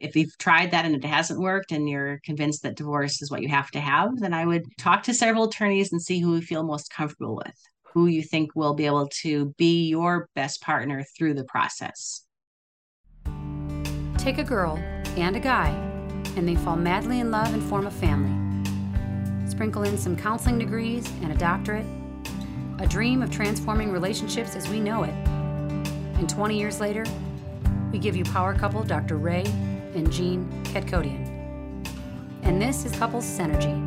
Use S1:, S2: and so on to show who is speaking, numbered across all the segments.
S1: if you've tried that and it hasn't worked and you're convinced that divorce is what you have to have, then I would talk to several attorneys and see who you feel most comfortable with, who you think will be able to be your best partner through the process.
S2: Take a girl and a guy, and they fall madly in love and form a family. Sprinkle in some counseling degrees and a doctorate, a dream of transforming relationships as we know it. And 20 years later, we give you power couple Dr. Ray and Jean Kadkhodaian. And this is Couples Synergy.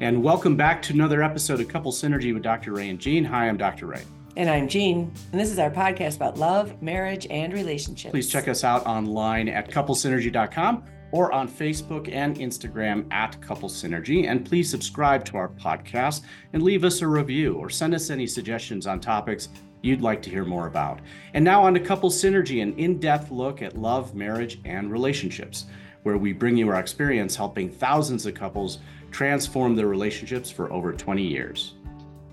S3: And welcome back to another episode of Couple Synergy with Dr. Ray and Jean. Hi, I'm Dr. Ray.
S4: And I'm Jean, and this is our podcast about love, marriage, and relationships.
S3: Please check us out online at couplesynergy.com or on Facebook and Instagram at Couple Synergy. And please subscribe to our podcast and leave us a review or send us any suggestions on topics you'd like to hear more about. And now on to Couple Synergy, an in depth look at love, marriage, and relationships, where we bring you our experience helping thousands of couples transform their relationships for over 20 years.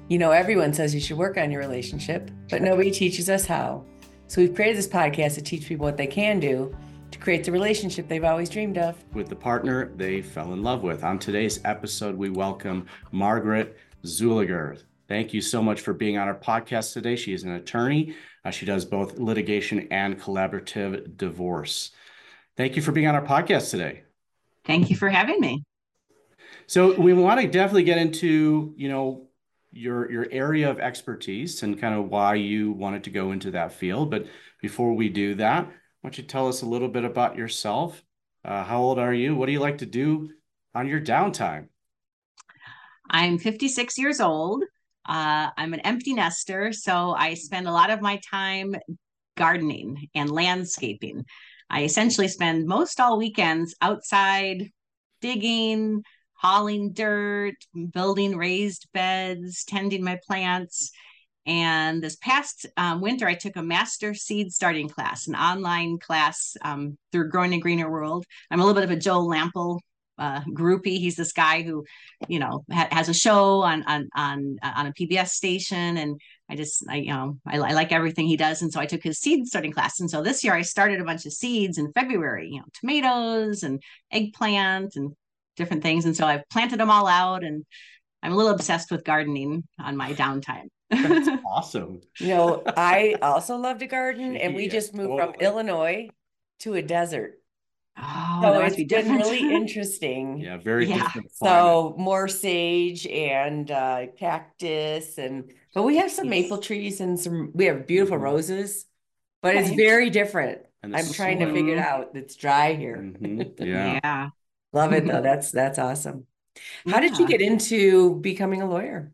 S4: You know, everyone says you should work on your relationship, but nobody teaches us how. So we've created this podcast to teach people what they can do to create the relationship they've always dreamed of
S3: with the partner they fell in love with. On today's episode, we welcome Margaret Zuliger. Thank you so much for being on our podcast today. She is an attorney. Uh, she does both litigation and collaborative divorce. Thank you for being on our podcast today.
S1: Thank you for having me.
S3: So we want to definitely get into, you know, your your area of expertise and kind of why you wanted to go into that field. But before we do that, why don't you tell us a little bit about yourself? Uh, how old are you? What do you like to do on your downtime?
S1: I'm 56 years old. Uh, I'm an empty nester, so I spend a lot of my time gardening and landscaping. I essentially spend most all weekends outside digging, hauling dirt, building raised beds, tending my plants. And this past um, winter, I took a master seed starting class, an online class um, through Growing a Greener World. I'm a little bit of a Joe Lamp'l uh, groupie. He's this guy who, you know, ha- has a show on on on on a PBS station, and I just I you know I, I, like everything he does, and so I took his seed starting class, and so this year I started a bunch of seeds in February, you know, tomatoes and eggplant and different things, and so I've planted them all out, and I'm a little obsessed with gardening on my downtime.
S3: That's awesome.
S4: You know, I also love to garden, and we just moved from Illinois to a desert.
S1: Oh,
S4: so it's been really interesting.
S3: Yeah, very yeah. different.
S4: So more sage and uh, cactus, and but we have some yes. maple trees and some. We have beautiful mm-hmm. roses, but okay. it's very different. I'm trying to figure it out. It's dry here.
S3: Mm-hmm. Yeah.
S1: yeah.
S4: Love it though. That's that's awesome. How yeah. did you get into becoming a lawyer?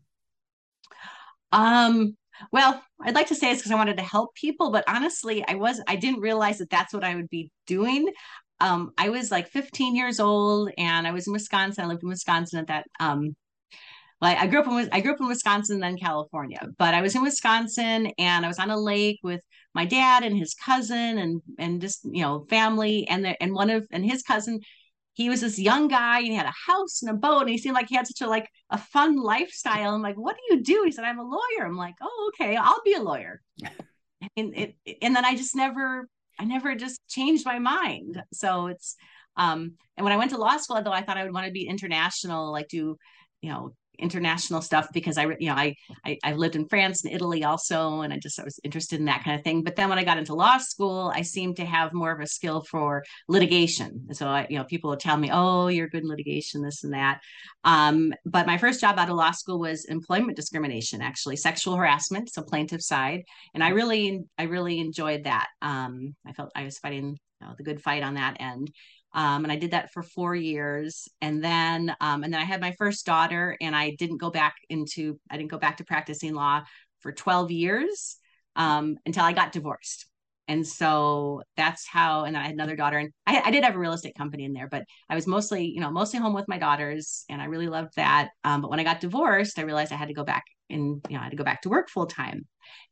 S1: Um. Well, I'd like to say it's because I wanted to help people, but honestly, I was I didn't realize that that's what I would be doing um, I was like 15 years old and I was in Wisconsin. I lived in Wisconsin at that. Um, well, I grew up in I grew up in Wisconsin, then California. But I was in Wisconsin and I was on a lake with my dad and his cousin and and just you know family and the, and one of and his cousin. He was this young guy and he had a house and a boat and he seemed like he had such a like a fun lifestyle. I'm like, what do you do? He said, I'm a lawyer. I'm like, oh, okay, I'll be a lawyer. and it, and then I just never I never just changed my mind. So it's um and when I went to law school though I thought I would want to be international like do you know international stuff because I you know I, I I've lived in France and Italy also and I just I was interested in that kind of thing. But then when I got into law school I seemed to have more of a skill for litigation. So I you know people would tell me oh you're good in litigation this and that. Um, but my first job out of law school was employment discrimination actually sexual harassment so plaintiff side. And I really I really enjoyed that. Um, I felt I was fighting you know, the good fight on that end um, and I did that for four years, and then um, and then I had my first daughter, and I didn't go back into I didn't go back to practicing law for twelve years um, until I got divorced. And so that's how, and I had another daughter, and I, I, did have a real estate company in there, but I was mostly, you know, mostly home with my daughters, and I really loved that. Um, but when I got divorced, I realized I had to go back and you know I had to go back to work full time.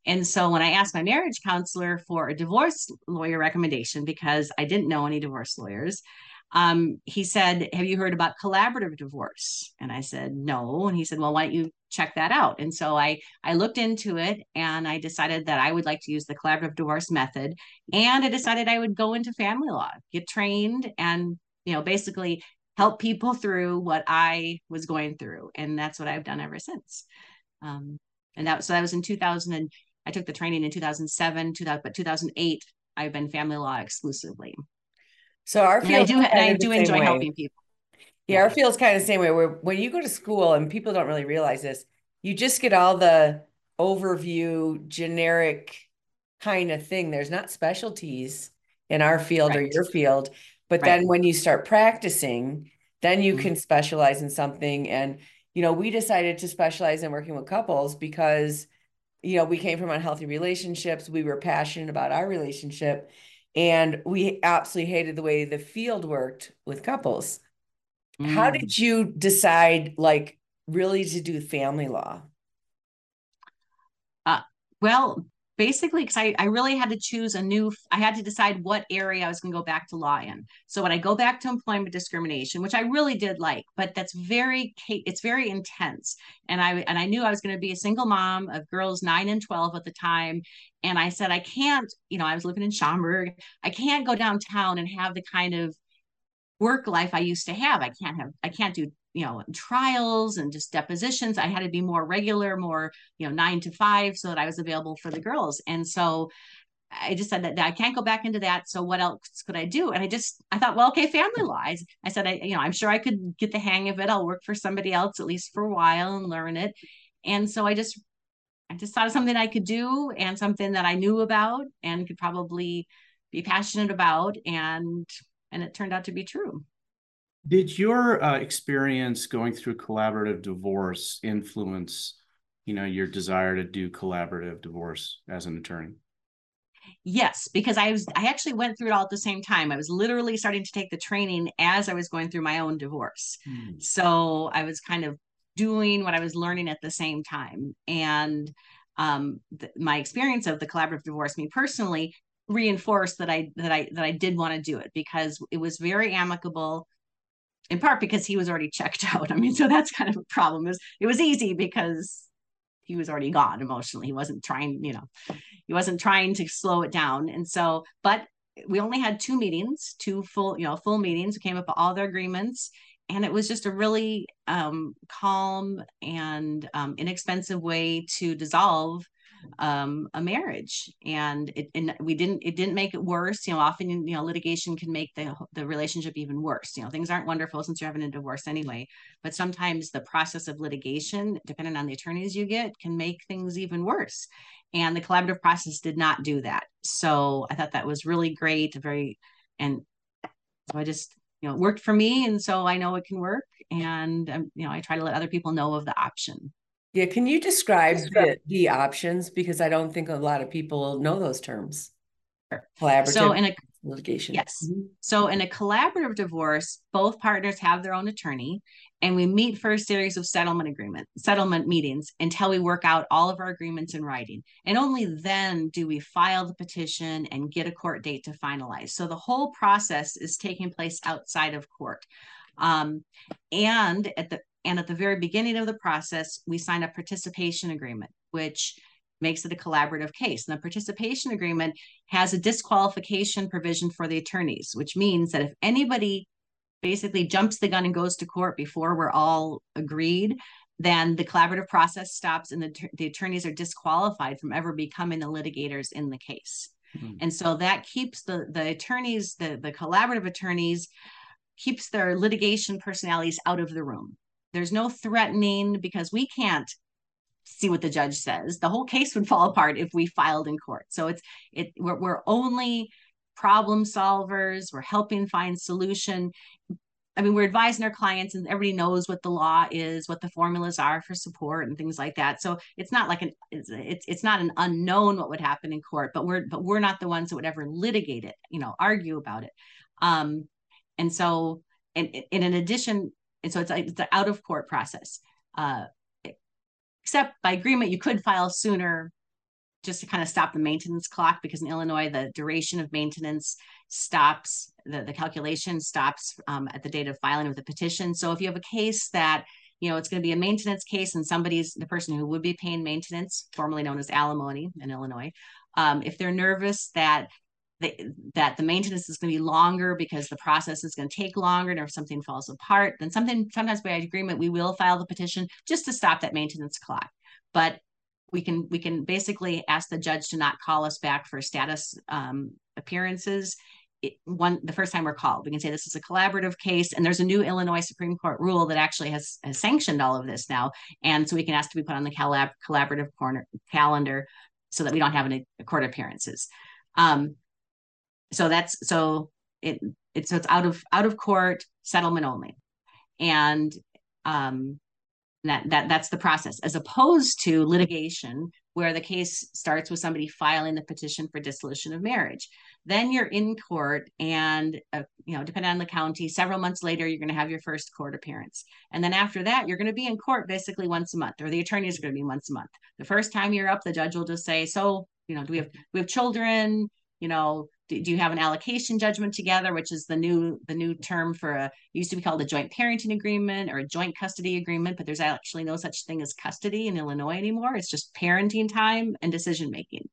S1: And so when I asked my marriage counselor for a divorce lawyer recommendation because I didn't know any divorce lawyers, um, he said, "Have you heard about collaborative divorce?" And I said, "No." And he said, "Well, why don't you check that out. And so I I looked into it and I decided that I would like to use the collaborative divorce method. And I decided I would go into family law, get trained, and you know basically help people through what I was going through. And that's what I've done ever since. Um, and that so that was in 2000 and I took the training in 2007, 2000, but 2008 I've been family law exclusively.
S4: So our field
S1: and I do and I do enjoy way. helping people.
S4: Yeah, our field's kind of the same way. Where when you go to school and people don't really realize this, you just get all the overview, generic kind of thing. There's not specialties in our field right. or your field. But right. then when you start practicing, then you mm-hmm. can specialize in something. And, you know, we decided to specialize in working with couples because, you know, we came from unhealthy relationships. We were passionate about our relationship. And we absolutely hated the way the field worked with couples. Mm. How did you decide, like, really to do family law?
S1: Uh, well, basically because I, I really had to choose a new i had to decide what area i was going to go back to law in. So when i go back to employment discrimination which i really did like but that's very it's very intense. And i and i knew i was going to be a single mom of girls 9 and 12 at the time. And i said i can't you know i was living in schaumburg i can't go downtown and have the kind of work life i used to have. I can't have i can't do you know trials and just depositions i had to be more regular more you know nine to five so that i was available for the girls and so I just said that, I can't go back into that. So what else could I do? And I just I thought, well, okay, family law. I said, I you know, I'm sure I could get the hang of it. I'll work for somebody else at least for a while and learn it. And so I just I just thought of something I could do and something that I knew about and could probably be passionate about. And and it turned out to be true.
S3: Did your uh, experience going through collaborative divorce influence, you know, your desire to do collaborative divorce as an attorney?
S1: Yes, because I was I actually went through it all at the same time. I was literally starting to take the training as I was going through my own divorce. Hmm. So I was kind of doing what I was learning at the same time. And um, th- my experience of the collaborative divorce, me personally, reinforced that I that I that I did want to do it because it was very amicable in part because he was already checked out. I mean, so that's kind of a problem. It was, it was easy because he was already gone emotionally. He wasn't trying, you know, he wasn't trying to slow it down. And so, but we only had two meetings, two full, you know, full meetings. We came up with all their agreements. And it was just a really um, calm and um, inexpensive way to dissolve um, a marriage. And it and we didn't it didn't make it worse. You know often you know litigation can make the the relationship even worse. You know things aren't wonderful since you're having a divorce anyway. But sometimes the process of litigation depending on the attorneys you get can make things even worse. And the collaborative process did not do that. So i thought that was really great very and so i just you know worked for me. And so i know it can work. And um, you know i try to let other people know of the option
S4: yeah, can you describe the, the options? Because I don't think a lot of people know those terms.
S1: Collaborative so in a litigation. Yes. Mm-hmm. So in a collaborative divorce, both partners have their own attorney and we meet for a series of settlement agreement, settlement meetings until we work out all of our agreements in writing. And only then do we file the petition and get a court date to finalize. So the whole process is taking place outside of court. Um, and at the and at the very beginning of the process, we sign a participation agreement, which makes it a collaborative case. And the participation agreement has a disqualification provision for the attorneys, which means that if anybody basically jumps the gun and goes to court before we're all agreed, then the collaborative process stops and the, the attorneys are disqualified from ever becoming the litigators in the case. Mm-hmm. And so that keeps the, the attorneys, the, the collaborative attorneys, keeps their litigation personalities out of the room. There's no threatening because we can't see what the judge says. The whole case would fall apart if we filed in court. So it's it we're, we're only problem solvers. We're helping find solution. I mean, we're advising our clients, and everybody knows what the law is, what the formulas are for support, and things like that. So it's not like an it's it's, not an unknown what would happen in court, but we're but we're not the ones that would ever litigate it, you know, argue about it. Um, and so, and, and in addition, and so it's, it's an out of court process. Uh, except by agreement, you could file sooner just to kind of stop the maintenance clock because in Illinois, the duration of maintenance stops, the, the calculation stops um, at the date of filing of the petition. So if you have a case that you know it's going to be a maintenance case and somebody's the person who would be paying maintenance formerly known as alimony in illinois um, if they're nervous that they, that the maintenance is going to be longer because the process is going to take longer and if something falls apart then something sometimes by agreement we will file the petition just to stop that maintenance clock. But we can we can basically ask the judge to not call us back for status um, appearances. It, one the first time we're called we can say this is a collaborative case and there's a new illinois supreme court rule that actually has, has sanctioned all of this now and so we can ask to be put on the collab, collaborative corner calendar so that we don't have any court appearances. Um, so that's so it, it so it's out of out of court settlement only. And um that that that's the process as opposed to litigation where the case starts with somebody filing the petition for dissolution of marriage. Then you're in court and uh, you know depending on the county several months later you're going to have your first court appearance. And then after that you're going to be in court basically once a month or the attorney is going to be once a month. The first time you're up the judge will just say so you know do we have we have children? You know do, you have an allocation judgment together which is the new the new term for a used to be called a joint parenting agreement or a joint custody agreement but there's actually no such thing as custody in illinois anymore. It's just parenting time and decision making.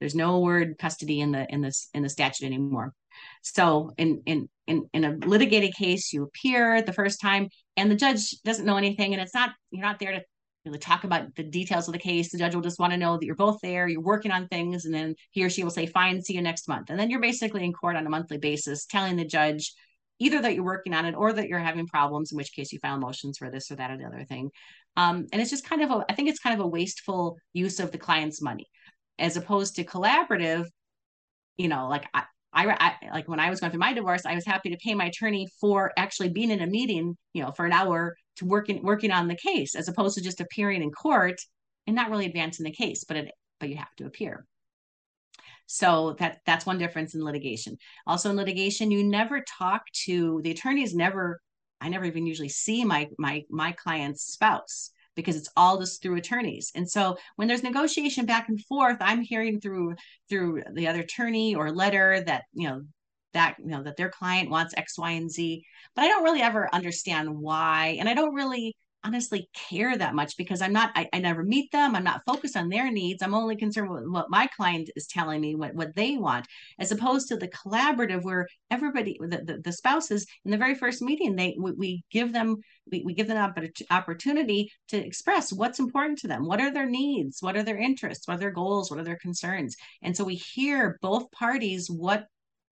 S1: There's no word custody in the in this in the statute anymore. So in in in in a litigated case you appear the first time and the judge doesn't know anything and it's not you're not there to really talk about the details of the case. The judge will just want to know that you're both there, you're working on things, and then he or she will say, Fine, see you next month. And then you're basically in court on a monthly basis telling the judge either that you're working on it or that you're having problems, in which case you file motions for this or that or the other thing. Um, and it's just kind of a, I think it's kind of a wasteful use of the client's money as opposed to collaborative. You know, like I, I, I, like when I was going through my divorce, I was happy to pay my attorney for actually being in a meeting, you know, for an hour to working working on the case, as opposed to just appearing in court and not really advancing the case. But it, but you have to appear. So that that's one difference in litigation. Also in litigation, you never talk to the attorneys. Never, I never even usually see my my my client's spouse because it's all just through attorneys. And so when there's negotiation back and forth, I'm hearing through through the other attorney or letter that, you know, that you know that their client wants x y and z but i don't really ever understand why and i don't really honestly care that much because I'm not, I, I, never meet them. I'm not focused on their needs. I'm only concerned with what my client is telling me, what, what they want, as opposed to the collaborative where everybody, the, the, the spouses in the very first meeting, they, we, we give them, we, we give them an opportunity to express what's important to them. What are their needs? What are their interests? What are their goals? What are their concerns? And so we hear both parties, what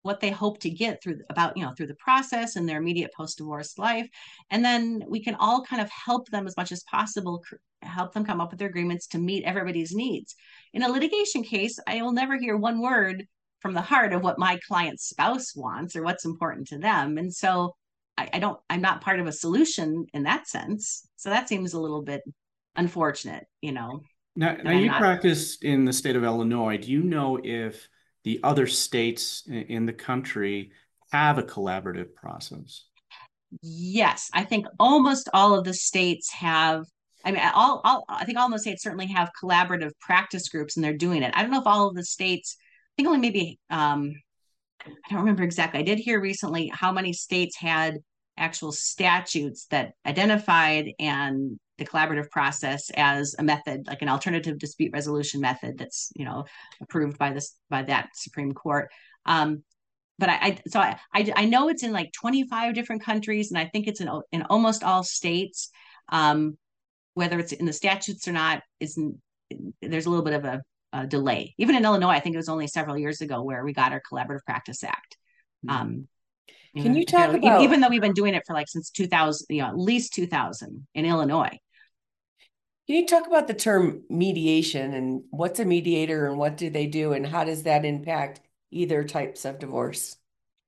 S1: what they hope to get through about you know through the process and their immediate post-divorce life. And then we can all kind of help them as much as possible help them come up with their agreements to meet everybody's needs. In a litigation case i will never hear one word from the heart of what my client's spouse wants or what's important to them. And so I, I don't i'm not part of a solution in that sense. So that seems a little bit unfortunate you know
S3: now, now you not... practiced in the state of illinois. Do you know if the other states in the country have a collaborative process?
S1: Yes, I think almost all of the states have. I mean, all, all I think all the states certainly have collaborative practice groups, and they're doing it. I don't know if all of the states. I think only maybe. Um, I don't remember exactly. I did hear recently how many states had actual statutes that identified and the collaborative process as a method like an alternative dispute resolution method that's you know approved by this by that supreme court. Um, but I, I so I, I, I know it's in like 25 different countries and i think it's in in almost all states. Um, whether it's in the statutes or not is there's a little bit of a, a, delay. Even in illinois i think it was only several years ago where we got our collaborative practice act. Mm-hmm. um,
S4: can you talk you know, about
S1: even though we've been doing it for like since 2000 you know at least 2000 in illinois
S4: can you talk about the term mediation and what's a mediator and what do they do and how does that impact either types of divorce?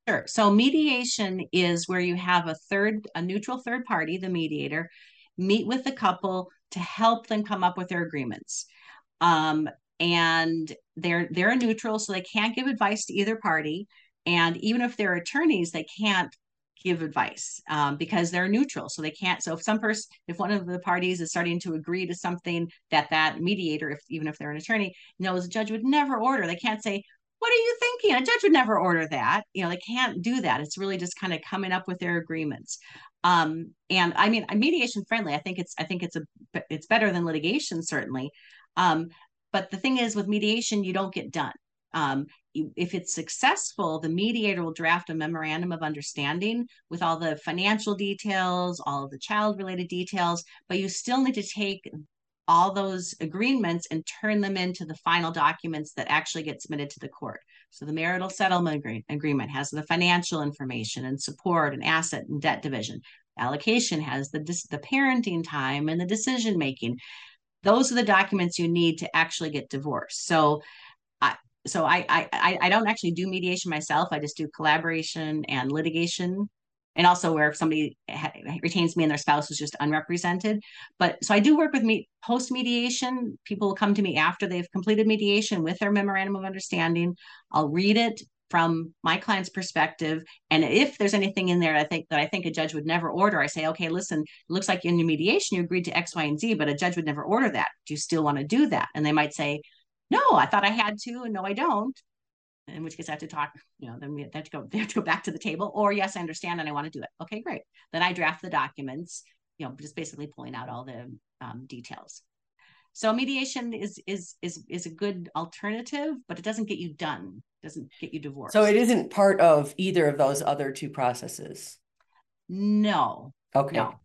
S1: Sure. So mediation is where you have a third, a neutral third party, the mediator, meet with the couple to help them come up with their agreements. Um, and they're they're neutral, so they can't give advice to either party. And even if they're attorneys, they can't give advice um, because they're neutral so they can't so if some person if one of the parties is starting to agree to something that that mediator if even if they're an attorney knows a judge would never order they can't say what are you thinking a judge would never order that you know they can't do that it's really just kind of coming up with their agreements Um, and I mean, mediation friendly. I think it's I think it's a it's better than litigation certainly. Um, but the thing is, with mediation, you don't get done. Um, if it's successful, the mediator will draft a memorandum of understanding with all the financial details, all of the child related details, but you still need to take all those agreements and turn them into the final documents that actually get submitted to the court. So the marital settlement agree- agreement has the financial information and support and asset and debt division. Allocation has the the parenting time and the decision making. Those are the documents you need to actually get divorced. So so I I I don't actually do mediation myself. I just do collaboration and litigation and also where if somebody ha- retains me and their spouse is just unrepresented. But so I do work with me post mediation. People will come to me after they've completed mediation with their memorandum of understanding. I'll read it from my client's perspective and if there's anything in there i think that i think a judge would never order i say okay listen it looks like in your mediation you agreed to x y and z but a judge would never order that do you still want to do that and they might say no i thought i had to and no i don't in which case I have to talk, you know, then we have to go, they have to go back to the table or yes, I understand and I want to do it. Okay, great. Then I draft the documents, you know, just basically pulling out all the um, details. So mediation is is is is a good alternative, but it doesn't get you done. It doesn't get you divorced.
S4: So it isn't part of either of those other two processes.
S1: No.
S4: Okay. No.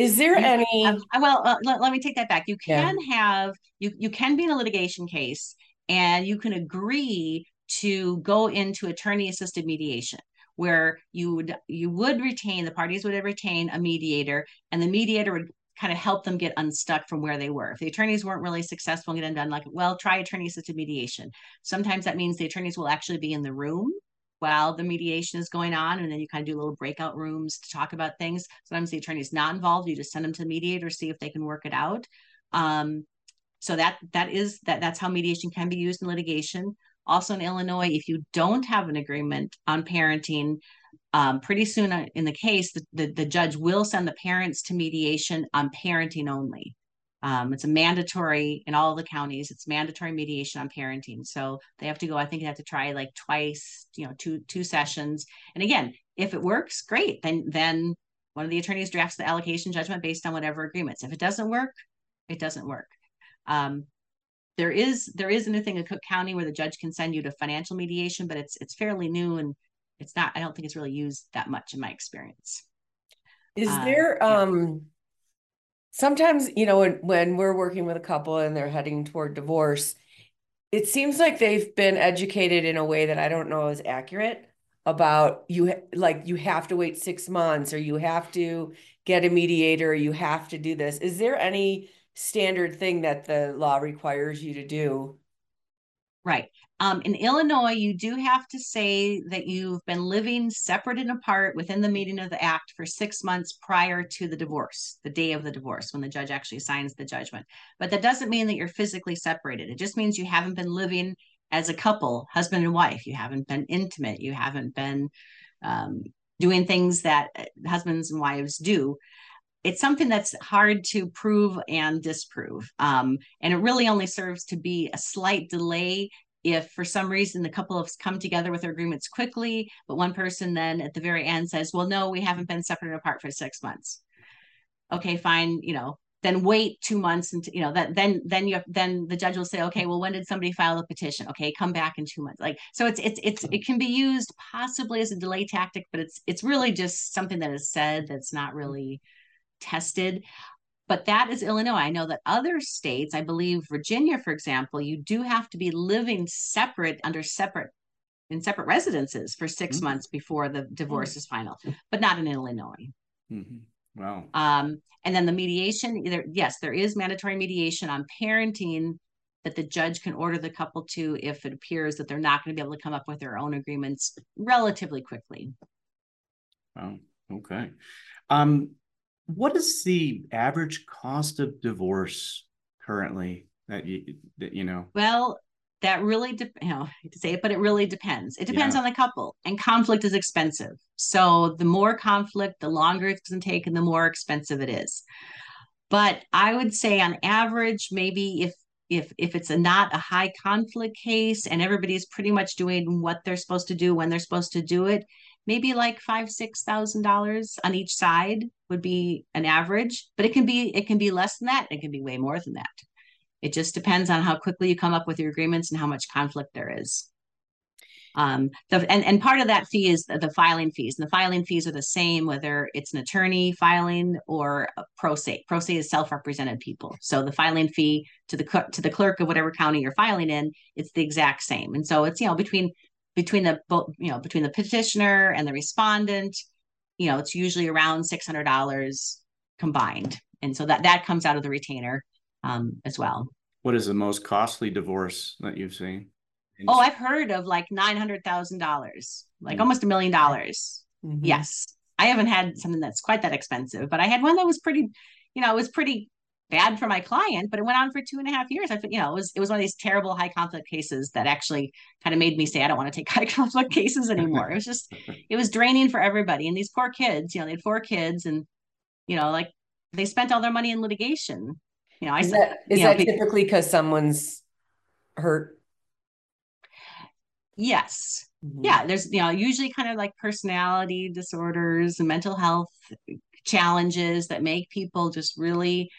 S4: Is there any?
S1: Um, well, uh, let, let, me take that back. You can yeah. have you you can be in a litigation case, and you can agree to go into attorney assisted mediation where you would you would retain the parties would retain a mediator and the mediator would kind of help them get unstuck from where they were if the attorneys weren't really successful in getting done like well try attorney assisted mediation sometimes that means the attorneys will actually be in the room while the mediation is going on and then you kind of do little breakout rooms to talk about things. Sometimes the attorney is not involved you just send them to the mediator see if they can work it out. Um, so that that is that that's how mediation can be used in litigation. Also in Illinois, if you don't have an agreement on parenting, um, pretty soon uh, in the case, the, the, the, judge will send the parents to mediation on parenting only. Um, it's a mandatory in all the counties. It's mandatory mediation on parenting. So they have to go. I think they have to try like twice, you know, two two sessions. And again, if it works, great. Then then one of the attorneys drafts the allocation judgment based on whatever agreements. If it doesn't work, it doesn't work. Um, there is there is anything in Cook County where the judge can send you to financial mediation, but it's it's fairly new and it's not. I don't think it's really used that much in my experience.
S4: Is uh, there yeah. um sometimes you know when when we're working with a couple and they're heading toward divorce, it seems like they've been educated in a way that I don't know is accurate about you like you have to wait six months or you have to get a mediator or you have to do this. Is there any standard thing that the law requires you to do.
S1: Right. Um, in Illinois, you do have to say that you've been living separate and apart within the meaning of the act for six months prior to the divorce, the day of the divorce, when the judge actually signs the judgment. But that doesn't mean that you're physically separated. It just means you haven't been living as a couple, husband and wife. You haven't been intimate. You haven't been um, doing things that uh, husbands and wives do it's something that's hard to prove and disprove. Um, and it really only serves to be a slight delay if for some reason the couple have come together with their agreements quickly, but one person then at the very end says, well, no, we haven't been separated apart for six months. Okay, fine, you know, then wait two months and you know that then then you have, then the judge will say okay well when did somebody file a petition? Okay come back in two months. Like so it's it's it's it can be used possibly as a delay tactic but it's it's really just something that is said that's not mm-hmm. really tested but that is Illinois. I know that other states, I believe Virginia, for example, you do have to be living separate under separate in separate residences for 6 mm-hmm. months before the divorce mm-hmm. is final, but not in Illinois.
S3: Mm-hmm. Wow.
S1: Um, and then the mediation, either yes, there is mandatory mediation on parenting that the judge can order the couple to if it appears that they're not going to be able to come up with their own agreements relatively quickly.
S3: Wow. Okay. Um, what is the average cost of divorce currently that you that you know?
S1: Well, that really de- you know to say it but it really depends it depends yeah. on the couple and conflict is expensive so the more conflict the longer it's going to take and the more expensive it is but i would say on average maybe if if if it's a not a high conflict case and everybody's pretty much doing what they're supposed to do when they're supposed to do it maybe like five six thousand dollars on each side would be an average but it can be it can be less than that it can be way more than that. It just depends on how quickly you come up with your agreements and how much conflict there is. Um the and, and part of that fee is the, the filing fees and the filing fees are the same whether it's an attorney filing or pro se. Pro se is self-represented people. So the filing fee to the to the clerk of whatever county you're filing in it's the exact same. And so it's you know between between the you know between the petitioner and the respondent you know it's usually around $600 combined. And so that that comes out of the retainer um, as well.
S3: What is the most costly divorce that you've seen?
S1: Oh i've heard of like $900000 like mm-hmm. almost a million dollars. Mm-hmm. yes. I haven't had something that's quite that expensive but i had one that was pretty you know it was pretty bad for my client, but it went on for two and a half years. I think, you know, it was it was one of these terrible high conflict cases that actually kind of made me say, I don't want to take high conflict cases anymore. It was just, it was draining for everybody. And these poor kids, you know, they had four kids and, you know, like they spent all their money in litigation. You know, I said
S4: is that, is that know, typically because someone's hurt?
S1: Yes. Mm-hmm. Yeah. There's, you know, usually kind of like personality disorders and mental health challenges that make people just really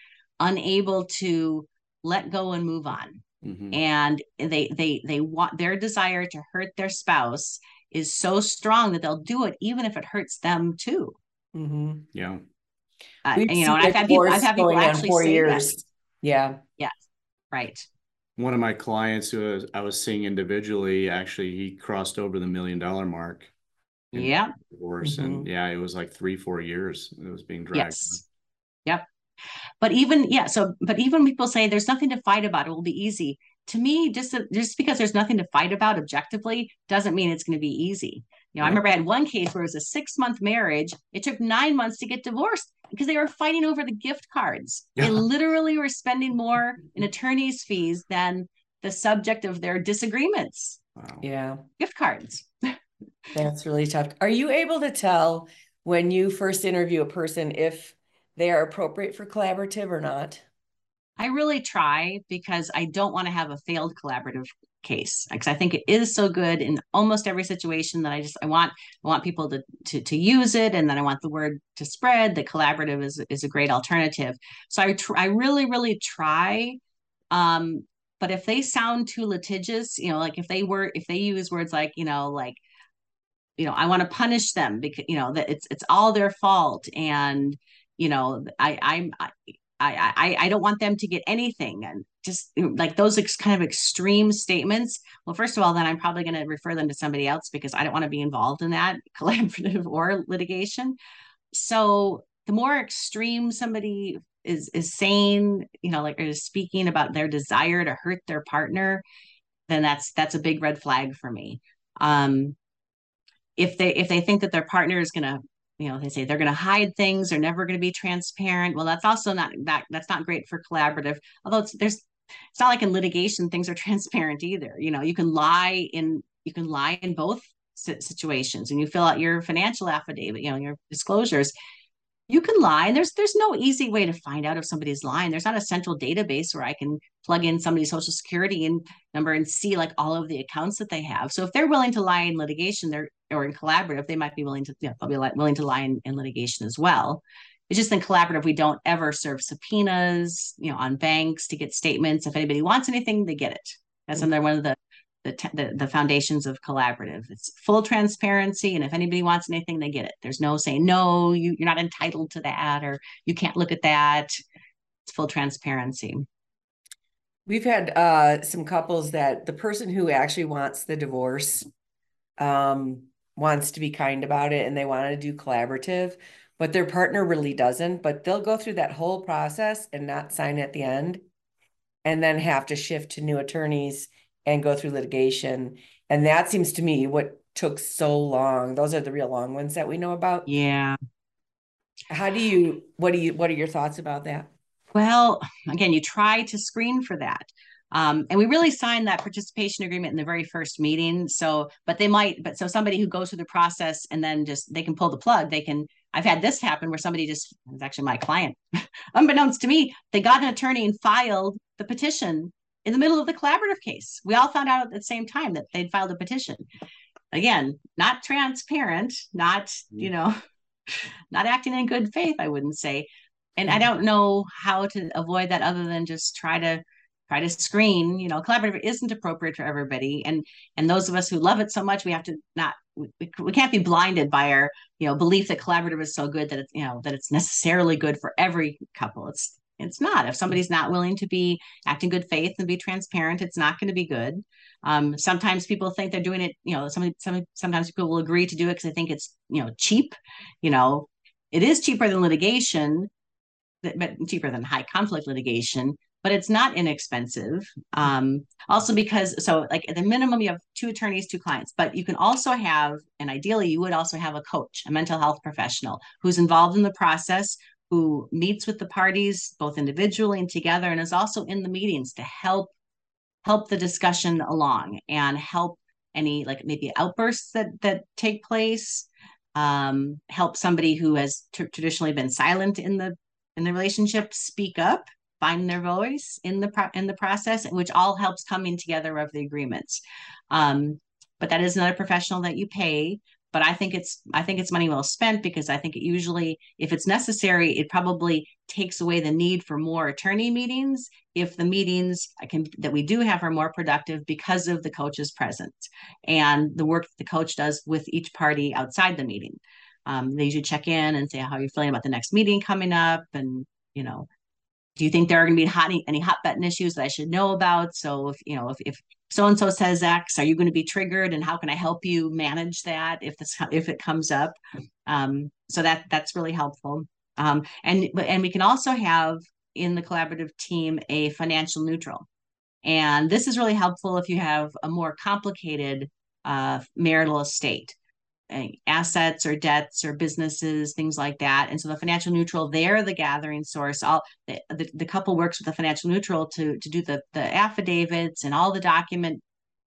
S1: unable to let go and move on. Mm-hmm. and they they they want their desire to hurt their spouse is so strong that they'll do it even if it hurts them too.
S3: Mm-hmm. yeah.
S1: Uh, you know i've had people i've had people actually four say years. That.
S4: yeah.
S1: Yeah right.
S3: One of my clients who was, i was seeing individually actually he crossed over the million dollar mark
S1: yeah.
S3: divorce. Mm-hmm. and yeah it was like three four years it was being dragged.
S1: Yes. Yep but even yeah so but even people say there's nothing to fight about it will be easy. To me just just because there's nothing to fight about objectively doesn't mean it's going to be easy. You know i remember i had one case where it was a six month marriage. It took nine months to get divorced because they were fighting over the gift cards. Yeah. they literally were spending more in attorney's fees than the subject of their disagreements.
S4: Wow. yeah.
S1: Gift cards.
S4: That's really tough. Are you able to tell when you first interview a person if they are appropriate for collaborative or not?
S1: I really try because I don't want to have a failed collaborative case because I think it is so good in almost every situation that I just I want I want people to to to use it and then I want the word to spread. The collaborative is is a great alternative. So I tr- I really really try. Um, but if they sound too litigious, you know, like if they were if they use words like you know like you know I want to punish them because you know that it's it's all their fault and you know i i'm I, I, I don't want them to get anything and just like those ex- kind of extreme statements. Well, first of all, then I'm probably going to refer them to somebody else because I don't want to be involved in that collaborative or litigation. So the more extreme somebody is is saying, you know, like is speaking about their desire to hurt their partner, then that's that's a big red flag for me. Um, if they if they think that their partner is going to you know they say they're going to hide things they're never going to be transparent. Well that's also not that that's not great for collaborative although it's there's it's not like in litigation things are transparent either. You know you can lie in you can lie in both situations and you fill out your financial affidavit you know your disclosures you can lie. And there's there's no easy way to find out if somebody's lying. There's not a central database where i can plug in somebody's social security and number and see like all of the accounts that they have. So if they're willing to lie in litigation they're or in collaborative they might be willing to you know, they'll be willing to lie in, in litigation as well. It's just in collaborative. We don't ever serve subpoenas you know on banks to get statements. If anybody wants anything they get it. That's mm-hmm. another one of the the, the, the foundations of collaborative. It's full transparency, and if anybody wants anything, they get it. There's no saying no, you you're not entitled to that, or you can't look at that. It's full transparency.
S4: We've had uh, some couples that the person who actually wants the divorce um, wants to be kind about it, and they want to do collaborative, but their partner really doesn't. But they'll go through that whole process and not sign at the end, and then have to shift to new attorneys and go through litigation. And that seems to me what took so long. Those are the real long ones that we know about.
S1: Yeah.
S4: How do you what do you what are your thoughts about that?
S1: Well, again, you try to screen for that. Um, and we really signed that participation agreement in the very first meeting. So, but they might, but so somebody who goes through the process and then just they can pull the plug. They can. I've had this happen where somebody just was actually my client, unbeknownst to me, they got an attorney and filed the petition in the middle of the collaborative case. We all found out at the same time that they'd filed a petition. again, not transparent, not, you mm. know, not acting in good faith, I wouldn't say. And I mm. don't know how to avoid that other than just try to try to screen you know collaborative isn't appropriate for everybody and and those of us who love it so much we have to not we, we can't be blinded by our you know belief that collaborative is so good that it's you know that it's necessarily good for every couple it's it's not. If somebody's not willing to be acting good faith and be transparent it's not going to be good. Um, sometimes people think they're doing it you know some, some sometimes people will agree to do it because they think it's you know cheap you know. It is cheaper than litigation but cheaper than high conflict litigation but it's not inexpensive. Um, also because so like at the minimum you have two attorneys, two clients, but you can also have, and ideally you would also have a coach, a mental health professional who's involved in the process, who meets with the parties both individually and together, and is also in the meetings to help help the discussion along and help any like maybe outbursts that that take place um, help somebody who has t- traditionally been silent in the in the relationship speak up find their voice in the pro- in the process, which all helps coming together of the agreements. Um, but that is another professional that you pay. But I think it's I think it's money well spent because I think it usually, if it's necessary, it probably takes away the need for more attorney meetings if the meetings I can that we do have are more productive because of the coach's presence and the work the coach does with each party outside the meeting. Um, they usually check in and say how you're feeling about the next meeting coming up and you know do you think there are going to be hot, any hot button issues that I should know about? So if you know if, if so and so says X, are you going to be triggered, and how can I help you manage that if this if it comes up? Um, so that that's really helpful. Um, and and we can also have in the collaborative team a financial neutral, and this is really helpful if you have a more complicated uh, marital estate Eh, assets or debts or businesses, things like that. And so the financial neutral, they're the gathering source. All the, the, the couple works with the financial neutral to to do the the affidavits and all the document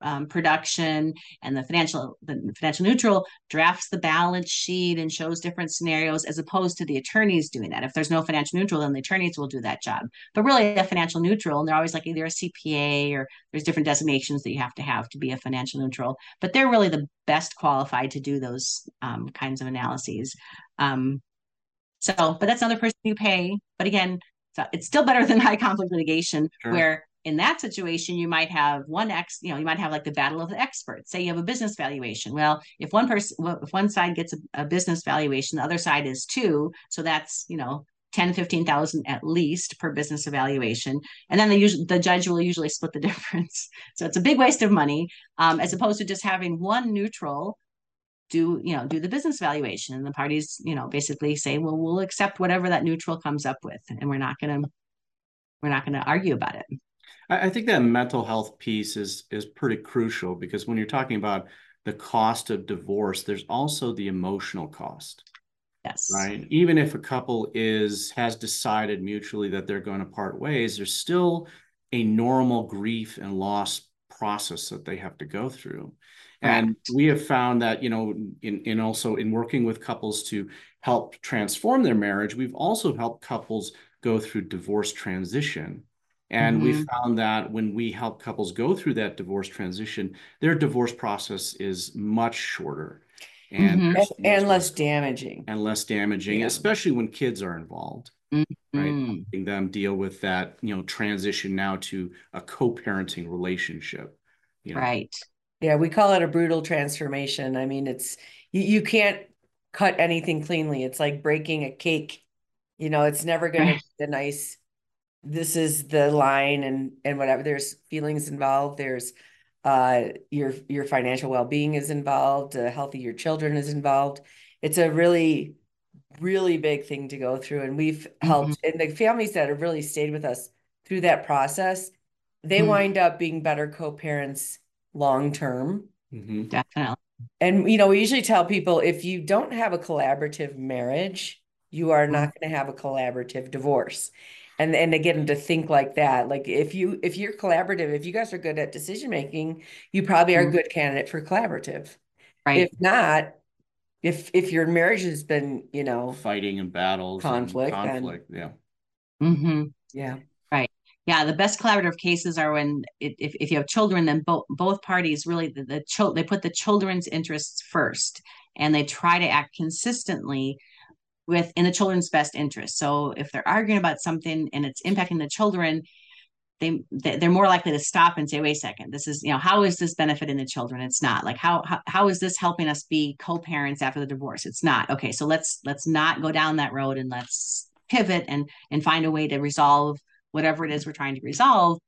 S1: um, production and the financial the financial neutral drafts the balance sheet and shows different scenarios as opposed to the attorneys doing that. If there's no financial neutral then the attorneys will do that job. But really a financial neutral and they're always like either a cpa or there's different designations that you have to have to be a financial neutral but they're really the best qualified to do those um, kinds of analyses. Um, so but that's another person you pay but again it's still better than high conflict litigation sure. where in that situation, you might have one X, you know, you might have like the battle of the experts. Say you have a business valuation. Well, if one person, if one side gets a, a business valuation, the other side is two. So that's, you know, 10, 15,000 at least per business evaluation. And then the, usually, the judge will usually split the difference. So it's a big waste of money um, as opposed to just having one neutral do, you know, do the business valuation. And the parties, you know, basically say, well, we'll accept whatever that neutral comes up with. And we're not going to, we're not going to argue about it.
S3: I, think that mental health piece is is pretty crucial because when you're talking about the cost of divorce, there's also the emotional cost.
S1: Yes.
S3: Right. Even if a couple is has decided mutually that they're going to part ways, there's still a normal grief and loss process that they have to go through. And we have found that, you know, in, in also in working with couples to help transform their marriage, we've also helped couples go through divorce transition and mm-hmm. we found that when we help couples go through that divorce transition, their divorce process is much shorter
S4: and, mm-hmm. and, and less damaging.
S3: And less damaging, yeah. especially when kids are involved. Mm-hmm. Right. Helping them deal with that, you know, transition now to a co-parenting relationship.
S1: You know? Right.
S4: Yeah, we call it a brutal transformation. I mean, it's you, you can't cut anything cleanly. It's like breaking a cake. You know, it's never gonna be the nice this is the line and and whatever there's feelings involved there's uh your your financial well-being is involved uh, healthy your children is involved it's a really really big thing to go through and we've helped mm-hmm. and the families that have really stayed with us through that process they mm-hmm. wind up being better co-parents long term
S1: mm-hmm. definitely
S4: and you know we usually tell people if you don't have a collaborative marriage you are not mm-hmm. going to have a collaborative divorce and and to get them to think like that like if you if you're collaborative if you guys are good at decision making you probably are a mm-hmm. good candidate for collaborative. Right. If not if if your marriage has been you know
S3: fighting and battles
S4: conflict
S3: and conflict
S1: then, yeah. Mm-hmm.
S4: yeah.
S1: Right. Yeah, the best collaborative cases are when it, if, if you have children, then both both parties really the, the child they put the children's interests first and they try to act consistently with in the children's best interest. So if they're arguing about something and it's impacting the children, they they're more likely to stop and say, wait a second, this is, you know, how is this benefiting the children? It's not like how how, how is this helping us be co-parents after the divorce? It's not. Okay, so let's let's not go down that road and let's pivot and and find a way to resolve whatever it is we're trying to resolve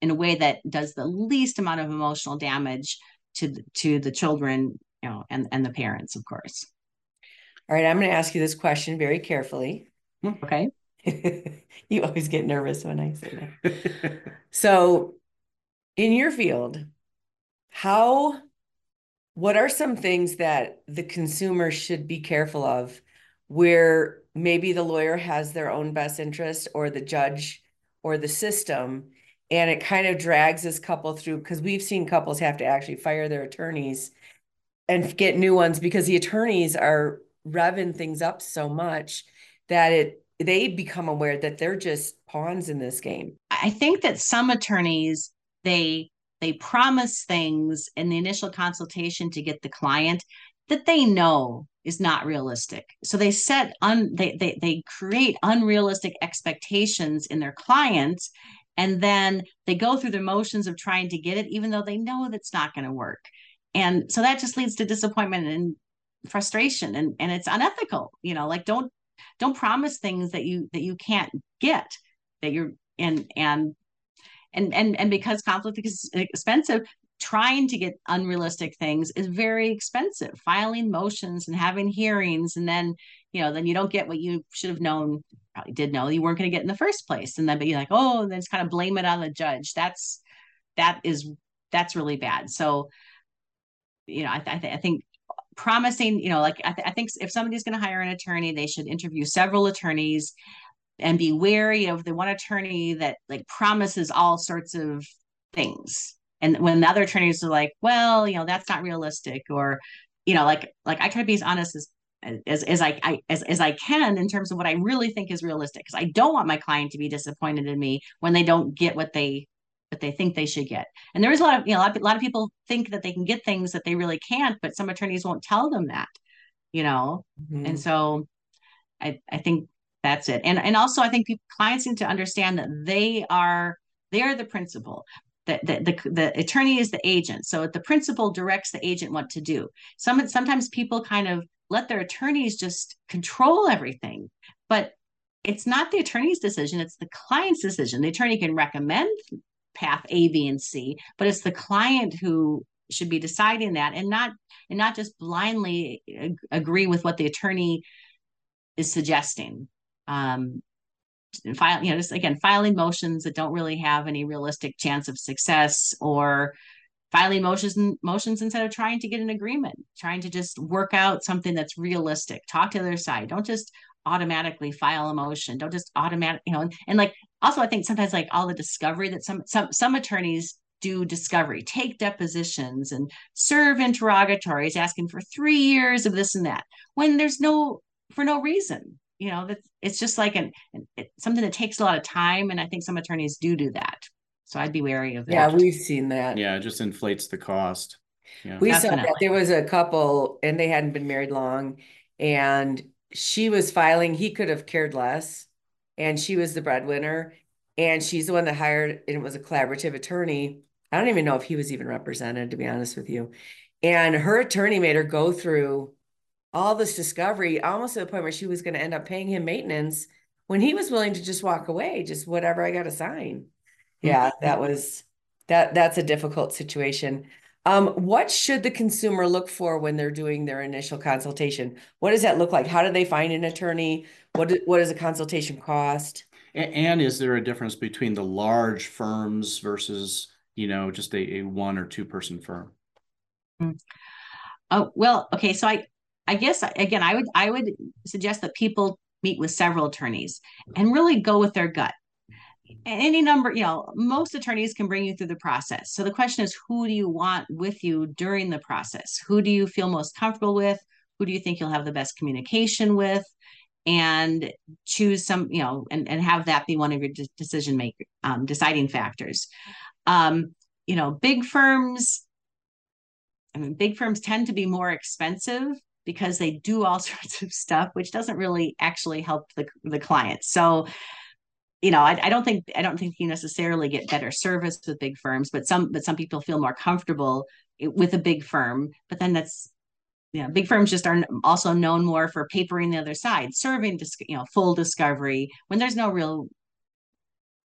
S1: in a way that does the least amount of emotional damage to to the children you know and and the parents of course
S4: all right i'm going to ask you this question very carefully.
S1: Okay.
S4: You always get nervous when i say that. So in your field how what are some things that the consumer should be careful of where maybe the lawyer has their own best interest or the judge or the system and it kind of drags this couple through? Because we've seen couples have to actually fire their attorneys and get new ones because the attorneys are revving things up so much that it they become aware that they're just pawns in this game.
S1: I think that some attorneys they they promise things in the initial consultation to get the client that they know is not realistic. So they set un they they they create unrealistic expectations in their clients and then they go through the motions of trying to get it even though they know that's not going to work. And so that just leads to disappointment and frustration and and it's unethical. You know, like don't don't promise things that you that you can't get that you're and and and and and because conflict is expensive trying to get unrealistic things is very expensive. Filing motions and having hearings and then you know then you don't get what you should have known probably did know you weren't going to get in the first place. And then be like oh and then kind of blame it on the judge. That's that is that's really bad. So you know i, th- I think promising you know like I, th- I think if somebody's going to hire an attorney they should interview several attorneys and be wary of the one attorney that like promises all sorts of things. And when the other attorneys are like well you know that's not realistic or you know like like i try to be as honest as as, as I, I as, as I can in terms of what I really think is realistic because I don't want my client to be disappointed in me when they don't get what they what they think they should get. And there is a lot of you know a lot, of, a lot of people think that they can get things that they really can't, but some attorneys won't tell them that, you know. Mm-hmm. And so I I think that's it. And and also I think people, clients need to understand that they are they are the principal the, the, the, the attorney is the agent. So the principal directs the agent what to do. Some sometimes people kind of let their attorneys just control everything, but it's not the attorney's decision, it's the client's decision. The attorney can recommend path A, B, and C, but it's the client who should be deciding that and not and not just blindly ag- agree with what the attorney is suggesting. Um, file, you know, just again, filing motions that don't really have any realistic chance of success or filing motions motions instead of trying to get an agreement, trying to just work out something that's realistic. Talk to the other side. Don't just automatically file a motion. Don't just automatic, you know, and, and like also I think sometimes like all the discovery that some some some attorneys do discovery, take depositions and serve interrogatories asking for three years of this and that when there's no for no reason. You know that it's just like an, an something that takes a lot of time and i think some attorneys do do that. So i'd be wary of that.
S4: Yeah we've seen that.
S3: Yeah it just inflates the cost.
S4: Yeah. we Definitely. saw that. There was a couple and they hadn't been married long and she was filing he could have cared less and she was the breadwinner and she's the one that hired and it was a collaborative attorney i don't even know if he was even represented to be honest with you and her attorney made her go through all this discovery almost to the point where she was going to end up paying him maintenance when he was willing to just walk away, just whatever I got to sign. Yeah, mm-hmm. that was that that's a difficult situation. Um, what should the consumer look for when they're doing their initial consultation? What does that look like? How do they find an attorney? What what does a consultation cost?
S3: And is there a difference between the large firms versus you know just a, a one or two person firm?
S1: Mm. Oh well, okay. So I I guess again, I would I would suggest that people meet with several attorneys and really go with their gut. Any number, you know, most attorneys can bring you through the process. So the question is, who do you want with you during the process? Who do you feel most comfortable with? Who do you think you'll have the best communication with? and choose some, you know, and, and have that be one of your de- decision maker um, deciding factors. Um, you know, big firms, I mean, big firms tend to be more expensive because they do all sorts of stuff, which doesn't really actually help the, the client. So, you know, I, I, don't think I don't think you necessarily get better service with big firms, but some but some people feel more comfortable with a big firm. But then that's you know, big firms just are also known more for papering the other side, serving you know full discovery when there's no real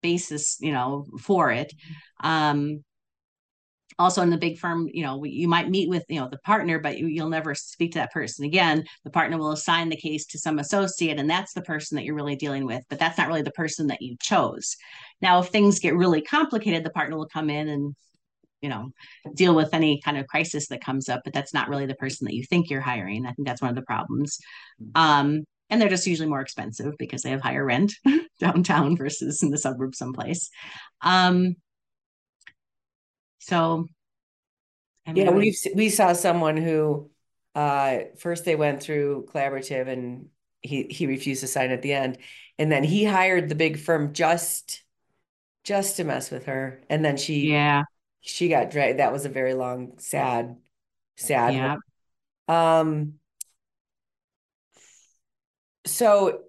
S1: basis you know for it. Um, also in the big firm you know you might meet with you know the partner but you, will never speak to that person again. The partner will assign the case to some associate and that's the person that you're really dealing with but that's not really the person that you chose. Now if things get really complicated the partner will come in and you know deal with any kind of crisis that comes up but that's not really the person that you think you're hiring. I think that's one of the problems. Mm-hmm. um, and they're just usually more expensive because they have higher rent downtown versus in the suburbs someplace. Um, so
S4: I mean, yeah we we saw someone who uh, first they went through collaborative and he he refused to sign at the end and then he hired the big firm just just to mess with her and then she
S1: yeah
S4: she got dragged. That was a very long, sad, sad. Yeah. Um. So,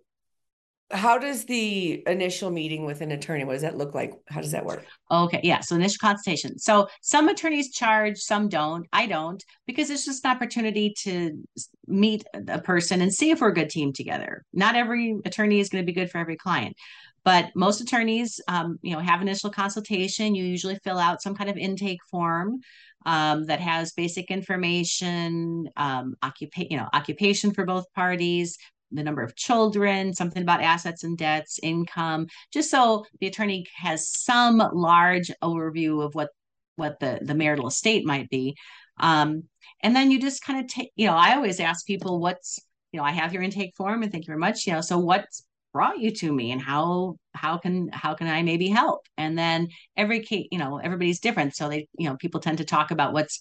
S4: how does the initial meeting with an attorney? What does that look like? How does that work?
S1: Okay, yeah. So initial consultation. So some attorneys charge, some don't. I don't because it's just an opportunity to meet a person and see if we're a good team together. Not every attorney is going to be good for every client. But most attorneys, um, you know, have initial consultation. You usually fill out some kind of intake form um, that has basic information, um, occupation, you know, occupation for both parties, the number of children, something about assets and debts, income, just so the attorney has some large overview of what what the the marital estate might be. Um, and then you just kind of take, you know, I always ask people what's, you know, I have your intake form and thank you very much. You know, so what's brought you to me and how how can how can i maybe help and then every case you know everybody's different so they you know people tend to talk about what's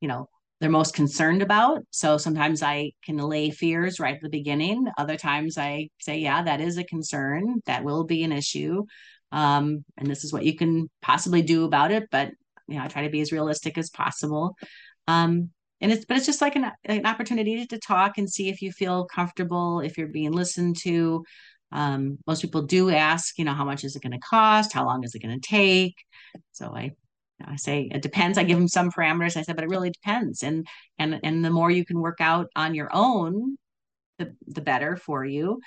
S1: you know they're most concerned about. So sometimes i can allay fears right at the beginning. Other times i say yeah that is a concern. That will be an issue. Um, and this is what you can possibly do about it but you know i try to be as realistic as possible. Um, and it's but it's just like an, an opportunity to talk and see if you feel comfortable if you're being listened to. Um, most people do ask, you know, how much is it going to cost? How long is it going to take? So I, I say it depends. I give them some parameters. I said, but it really depends. And and and the more you can work out on your own, the the better for you.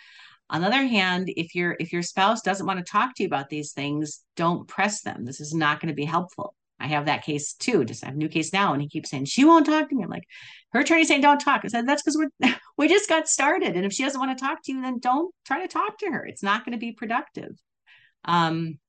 S1: On the other hand, if your if your spouse doesn't want to talk to you about these things, don't press them. This is not going to be helpful. I have that case too. Just I have a new case now, and he keeps saying she won't talk to me. I'm like, her attorney saying don't talk. I said that's because we're we just got started, and if she doesn't want to talk to you, then don't try to talk to her. It's not going to be productive. Um,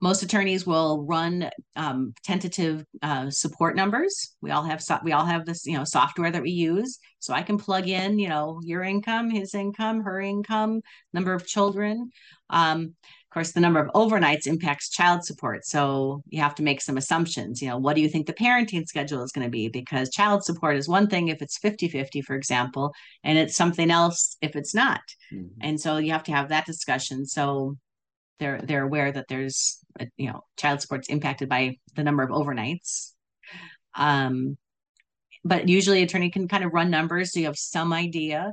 S1: most attorneys will run um, tentative uh, support numbers. We all have so- we all have this you know software that we use, so I can plug in you know your income, his income, her income, number of children. Um, of course, the number of overnights impacts child support. So you have to make some assumptions. You know, what do you think the parenting schedule is going to be? Because child support is one thing if it's 50 50, for example, and it's something else if it's not. Mm-hmm. And so you have to have that discussion. So they're they're aware that there's a, you know child support's impacted by the number of overnights. Um but usually attorney can kind of run numbers so you have some idea.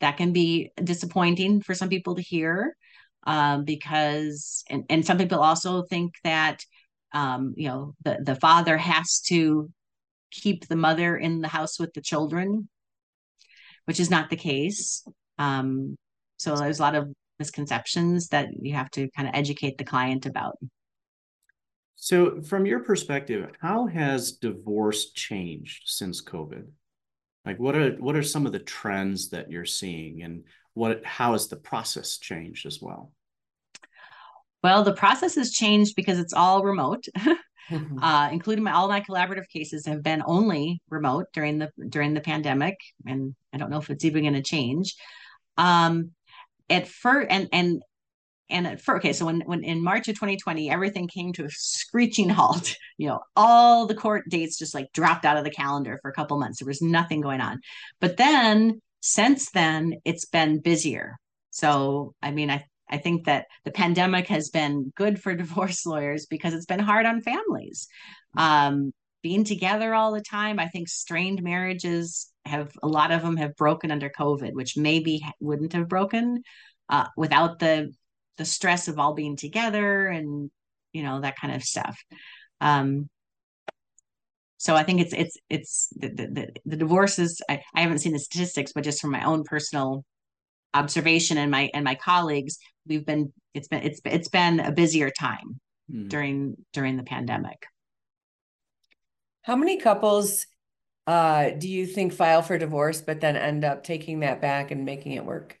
S1: That can be disappointing for some people to hear um, because and, and some people also think that um, you know the, the father has to keep the mother in the house with the children which is not the case. Um, so there's a lot of misconceptions that you have to kind of educate the client about?
S3: So from your perspective how has divorce changed since covid? Like what are what are some of the trends that you're seeing and what how has the process changed as well?
S1: Well the process has changed because it's all remote. Mm-hmm. uh, including my, all my collaborative cases have been only remote during the during the pandemic and i don't know if it's even going to change. Um at first and and and at first, okay, so when, when in March of 2020, everything came to a screeching halt, you know, all the court dates just like dropped out of the calendar for a couple months. There was nothing going on. But then since then it's been busier so i mean i i think that the pandemic has been good for divorce lawyers because it's been hard on families um, being together all the time i think strained marriages have a lot of them have broken under covid which maybe wouldn't have broken uh, without the the stress of all being together and you know that kind of stuff um, so I think it's it's it's the the, the divorces. I, I haven't seen the statistics, but just from my own personal observation and my and my colleagues, we've been it's been it's it's been a busier time mm. during during the pandemic.
S4: How many couples uh, do you think file for divorce, but then end up taking that back and making it work?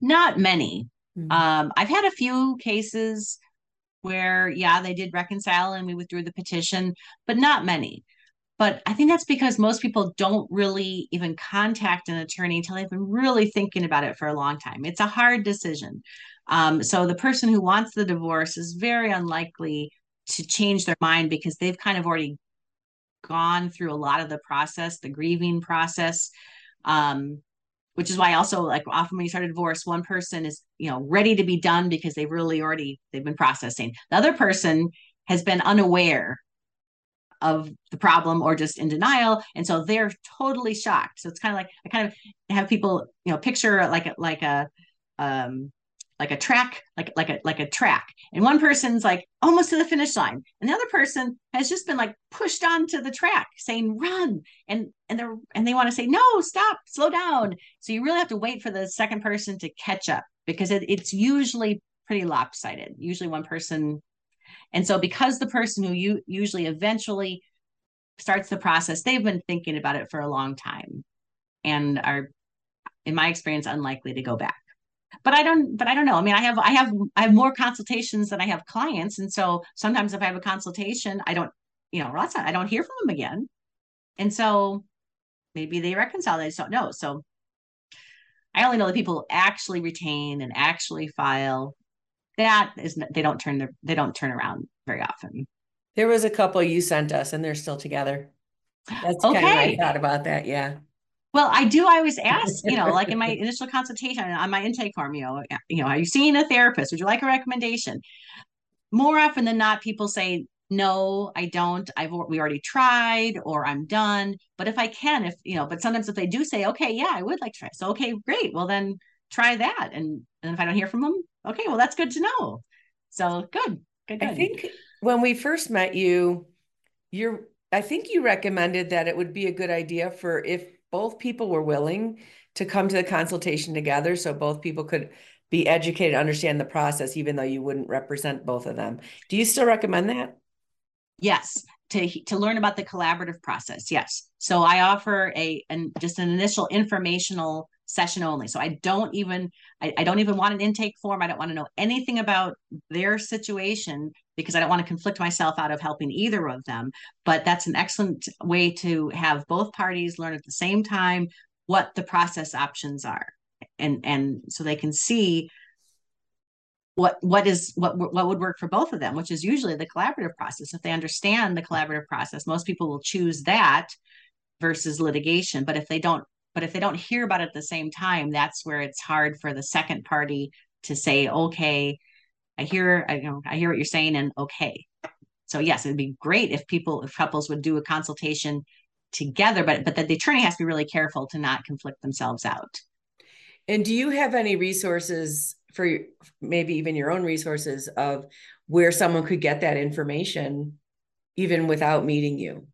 S1: Not many. Mm-hmm. Um, I've had a few cases where yeah they did reconcile and we withdrew the petition but not many but i think that's because most people don't really even contact an attorney until they've been really thinking about it for a long time it's a hard decision um, so the person who wants the divorce is very unlikely to change their mind because they've kind of already gone through a lot of the process the grieving process um, which is why also like often when you start a divorce one person is you know ready to be done because they really already they've been processing. The other person has been unaware of the problem or just in denial and so they're totally shocked. So it's kind of like i kind of have people you know picture like a like a um like a track, like like a like a track. And one person's like almost to the finish line, and the other person has just been like pushed onto the track, saying "run," and and they're and they want to say "no, stop, slow down." So you really have to wait for the second person to catch up because it, it's usually pretty lopsided. Usually one person, and so because the person who you usually eventually starts the process, they've been thinking about it for a long time, and are, in my experience, unlikely to go back but I don't, but I don't know. I mean, I have, I have, I have more consultations than I have clients. And so sometimes if I have a consultation, I don't, you know, not, I don't hear from them again. And so maybe they reconcile. They just don't know. So I only know that people actually retain and actually file. That is, they don't turn their, they don't turn around very often.
S4: There was a couple you sent us, and they're still together. That's okay. kind of I thought about that. Yeah.
S1: Well, I do. I always ask, you know, like in my initial consultation on my intake form, you know, you know, are you seeing a therapist? Would you like a recommendation? More often than not, people say, no, I don't. I've we already tried, or I'm done. But if I can, if you know, but sometimes if they do say, okay, yeah, I would like to try. So okay, great. Well, then try that. And and if I don't hear from them, okay, well, that's good to know. So good, good. good.
S4: I think when we first met you, you're. I think you recommended that it would be a good idea for if both people were willing to come to the consultation together so both people could be educated understand the process even though you wouldn't represent both of them. Do you still recommend that?
S1: Yes to to learn about the collaborative process yes. So i offer a an, just an initial informational session only. So i don't even I, I don't even want an intake form. I don't want to know anything about their situation because I don't want to conflict myself out of helping either of them. But that's an excellent way to have both parties learn at the same time what the process options are. And and so they can see what what is what what would work for both of them, which is usually the collaborative process. If they understand the collaborative process, most people will choose that versus litigation. But if they don't but if they don't hear about it at the same time, that's where it's hard for the second party to say, okay, I hear, I, you know, I hear what you're saying and okay. So yes, it'd be great if people, if couples would do a consultation together, but, but that the attorney has to be really careful to not conflict themselves out.
S4: And do you have any resources for maybe even your own resources of where someone could get that information even without meeting you?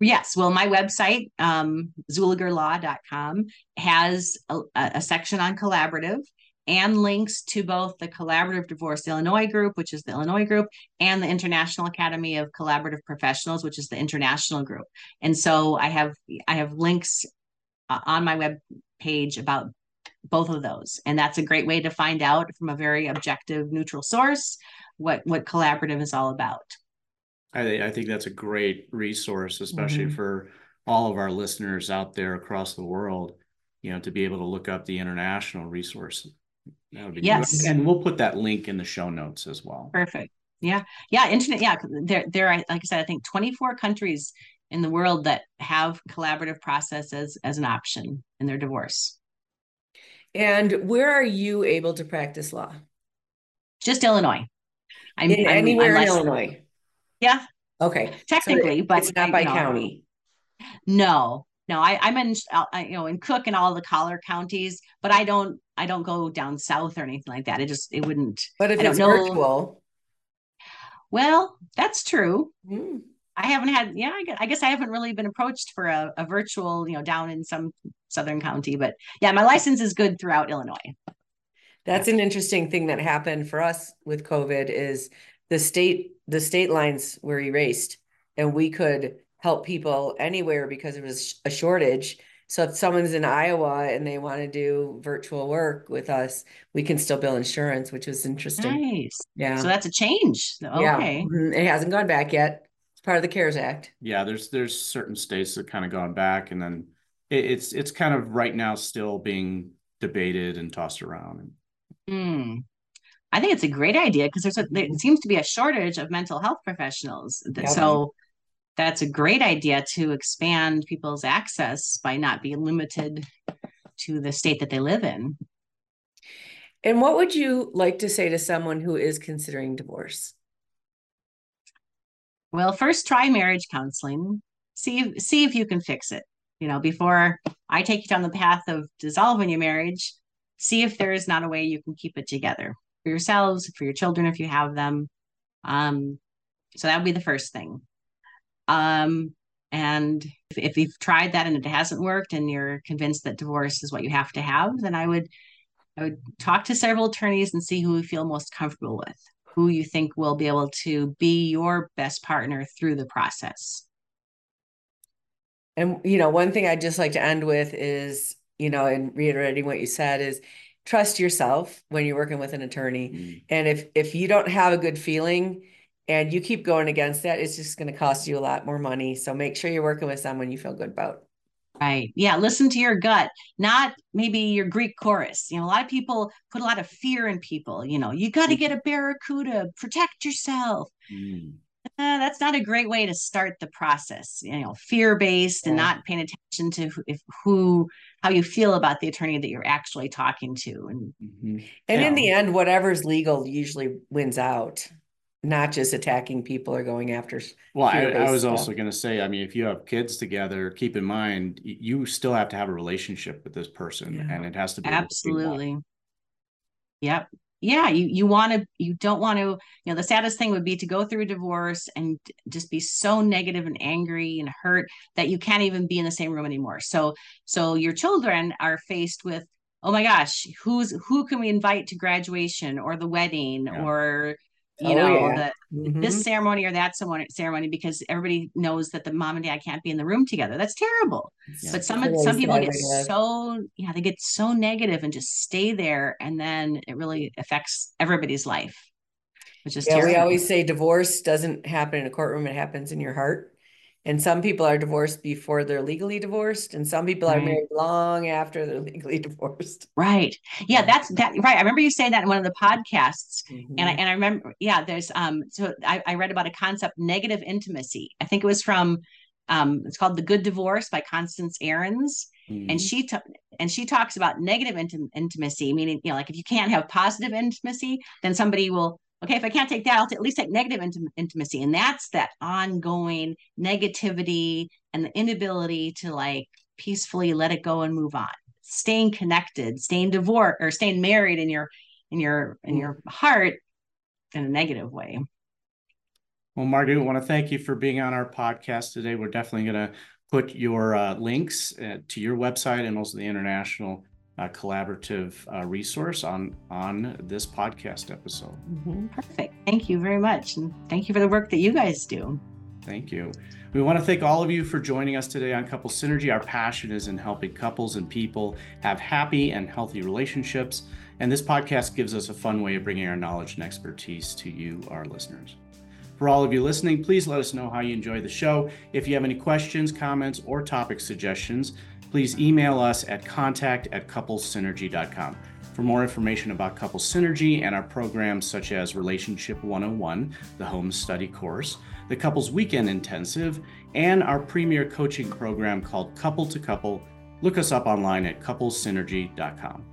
S1: Yes. Well, my website, um, zuligerlaw.com, has a, a, section on collaborative and links to both the Collaborative Divorce Illinois group, which is the Illinois group, and the International Academy of Collaborative Professionals, which is the international group. And so I have I have links uh, on my web page about both of those, and that's a great way to find out from a very objective, neutral source what what collaborative is all about.
S3: I, I think that's a great resource, especially mm-hmm. for all of our listeners out there across the world. You know, to be able to look up the international resources that would be yes. Good. And we'll put that link in the show notes as well.
S1: Perfect. Yeah. Yeah. Internet. Yeah. There, there, are, like I said, I think 24 countries in the world that have collaborative processes as an option in their divorce.
S4: And where are you able to practice law?
S1: Just Illinois.
S4: I'm, in I'm, anywhere I'm in Illinois.
S1: Yeah.
S4: Okay.
S1: Technically, so but
S4: it's not by county.
S1: No, no. I, I'm in, I, you know, in Cook and all the collar counties, but I don't, I don't go down south or anything like that. It just, it wouldn't.
S4: But if it's virtual.
S1: Well, that's true. Mm. I haven't had, yeah, I guess I haven't really been approached for a, a virtual, you know, down in some southern county, but yeah, my license is good throughout Illinois.
S4: That's an interesting thing that happened for us with COVID is the state, the state lines were erased and we could help people anywhere because it was a shortage. So if someone's in Iowa and they want to do virtual work with us, we can still bill insurance, which was interesting.
S1: Nice. Yeah. So that's a change. Okay. Yeah.
S4: Mm-hmm. It hasn't gone back yet It's part of the CARES Act.
S3: Yeah, there's there's certain states that kind of gone back, and then it, it's it's kind of right now still being debated and tossed around.
S1: Mm. I think it's a great idea because there's a there seems to be a shortage of mental health professionals. Yep. So that's a great idea to expand people's access by not being limited to the state that they live in.
S4: And what would you like to say to someone who is considering divorce?
S1: Well, first try marriage counseling. See see if you can fix it. You know, before I take you down the path of dissolving your marriage, see if there is not a way you can keep it together for yourselves, for your children if you have them. Um, so that would be the first thing. Um, and if, if you've tried that and it hasn't worked and you're convinced that divorce is what you have to have, then I would I would talk to several attorneys and see who you feel most comfortable with who you think will be able to be your best partner through the process.
S4: And, you know, one thing I'd just like to end with is, you know, and reiterating what you said is trust yourself when you're working with an attorney. Mm. And if, if you don't have a good feeling and you keep going against that, it's just going to cost you a lot more money. So make sure you're working with someone you feel good about.
S1: Right. Yeah. Listen to your gut, not maybe your Greek chorus. You know, a lot of people put a lot of fear in people. You know, you got to get a barracuda, protect yourself. Mm. Uh, that's not a great way to start the process. You know, fear based yeah. and not paying attention to who, if, who, how you feel about the attorney that you're actually talking to. And,
S4: mm-hmm. and in the end, whatever's legal usually wins out not just attacking people or going after.
S3: Well, I, I, was stuff. also going to say, I mean, if you have kids together, keep in mind you still have to have a relationship with this person, yeah. and it has to be
S1: absolutely. Yep. Yeah, you you want to you don't want to you know the saddest thing would be to go through a divorce and just be so negative and angry and hurt that you can't even be in the same room anymore. So so your children are faced with oh my gosh who's who can we invite to graduation or the wedding yeah. or you oh, know yeah. the mm-hmm. this ceremony or that ceremony because everybody knows that the mom and dad can't be in the room together that's terrible yeah. but some some people get so yeah they get so negative and just stay there and then it really affects everybody's life which is yeah, terrible.
S4: we always say divorce doesn't happen in a courtroom it happens in your heart and some people are divorced before they're legally divorced, and some people right. are married long after they're legally divorced.
S1: Right. Yeah, that's that. Right. I remember you saying that in one of the podcasts, mm-hmm. and I and I remember. Yeah, there's um. So I, I read about a concept, negative intimacy. I think it was from um. It's called The Good Divorce by Constance Ahrons. Mm-hmm. And she t- and she talks about negative intim- intimacy, meaning you know, like if you can't have positive intimacy, then somebody will okay, if I can't take that, I'll at least take negative intim- intimacy. And that's that ongoing negativity and the inability to like peacefully let it go and move on. Staying connected, staying divorced or staying married in your in your in your heart in a negative way.
S3: Well, Margaret, I want to thank you for being on our podcast today. We're definitely going to put your uh, links uh, to your website and also the international uh, collaborative uh, resource on on this podcast episode.
S1: Mm-hmm. Perfect. Thank you very much, and thank you for the work that you guys do.
S3: Thank you. We want to thank all of you for joining us today on Couple Synergy. Our passion is in helping couples and people have happy and healthy relationships. And this podcast gives us a fun way of bringing our knowledge and expertise to you, our listeners. For all of you listening, please let us know how you enjoy the show. If you have any questions, comments, or topic suggestions, please email us at contact at couplesynergy.com. For more information about Couples Synergy and our programs such as Relationship 101, the home study course, the Couples Weekend Intensive, and our premier coaching program called Couple to Couple. Look us up online at couplessynergy.com.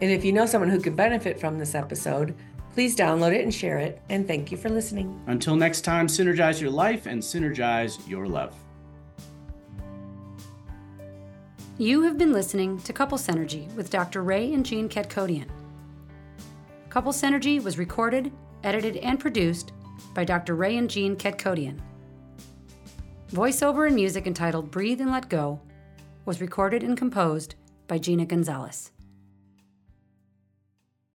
S4: And if you know someone who could benefit from this episode, please download it and share it. And thank you for listening.
S3: Until next time, synergize your life and synergize your love.
S2: You have been listening to Couple Synergy with Dr. Ray and Jean Kadkhodaian. Couple Synergy was recorded, edited, and produced by Dr. Ray and Jean Kadkhodaian. Voiceover and music entitled Breathe and Let Go was recorded and composed by Gina Gonzalez.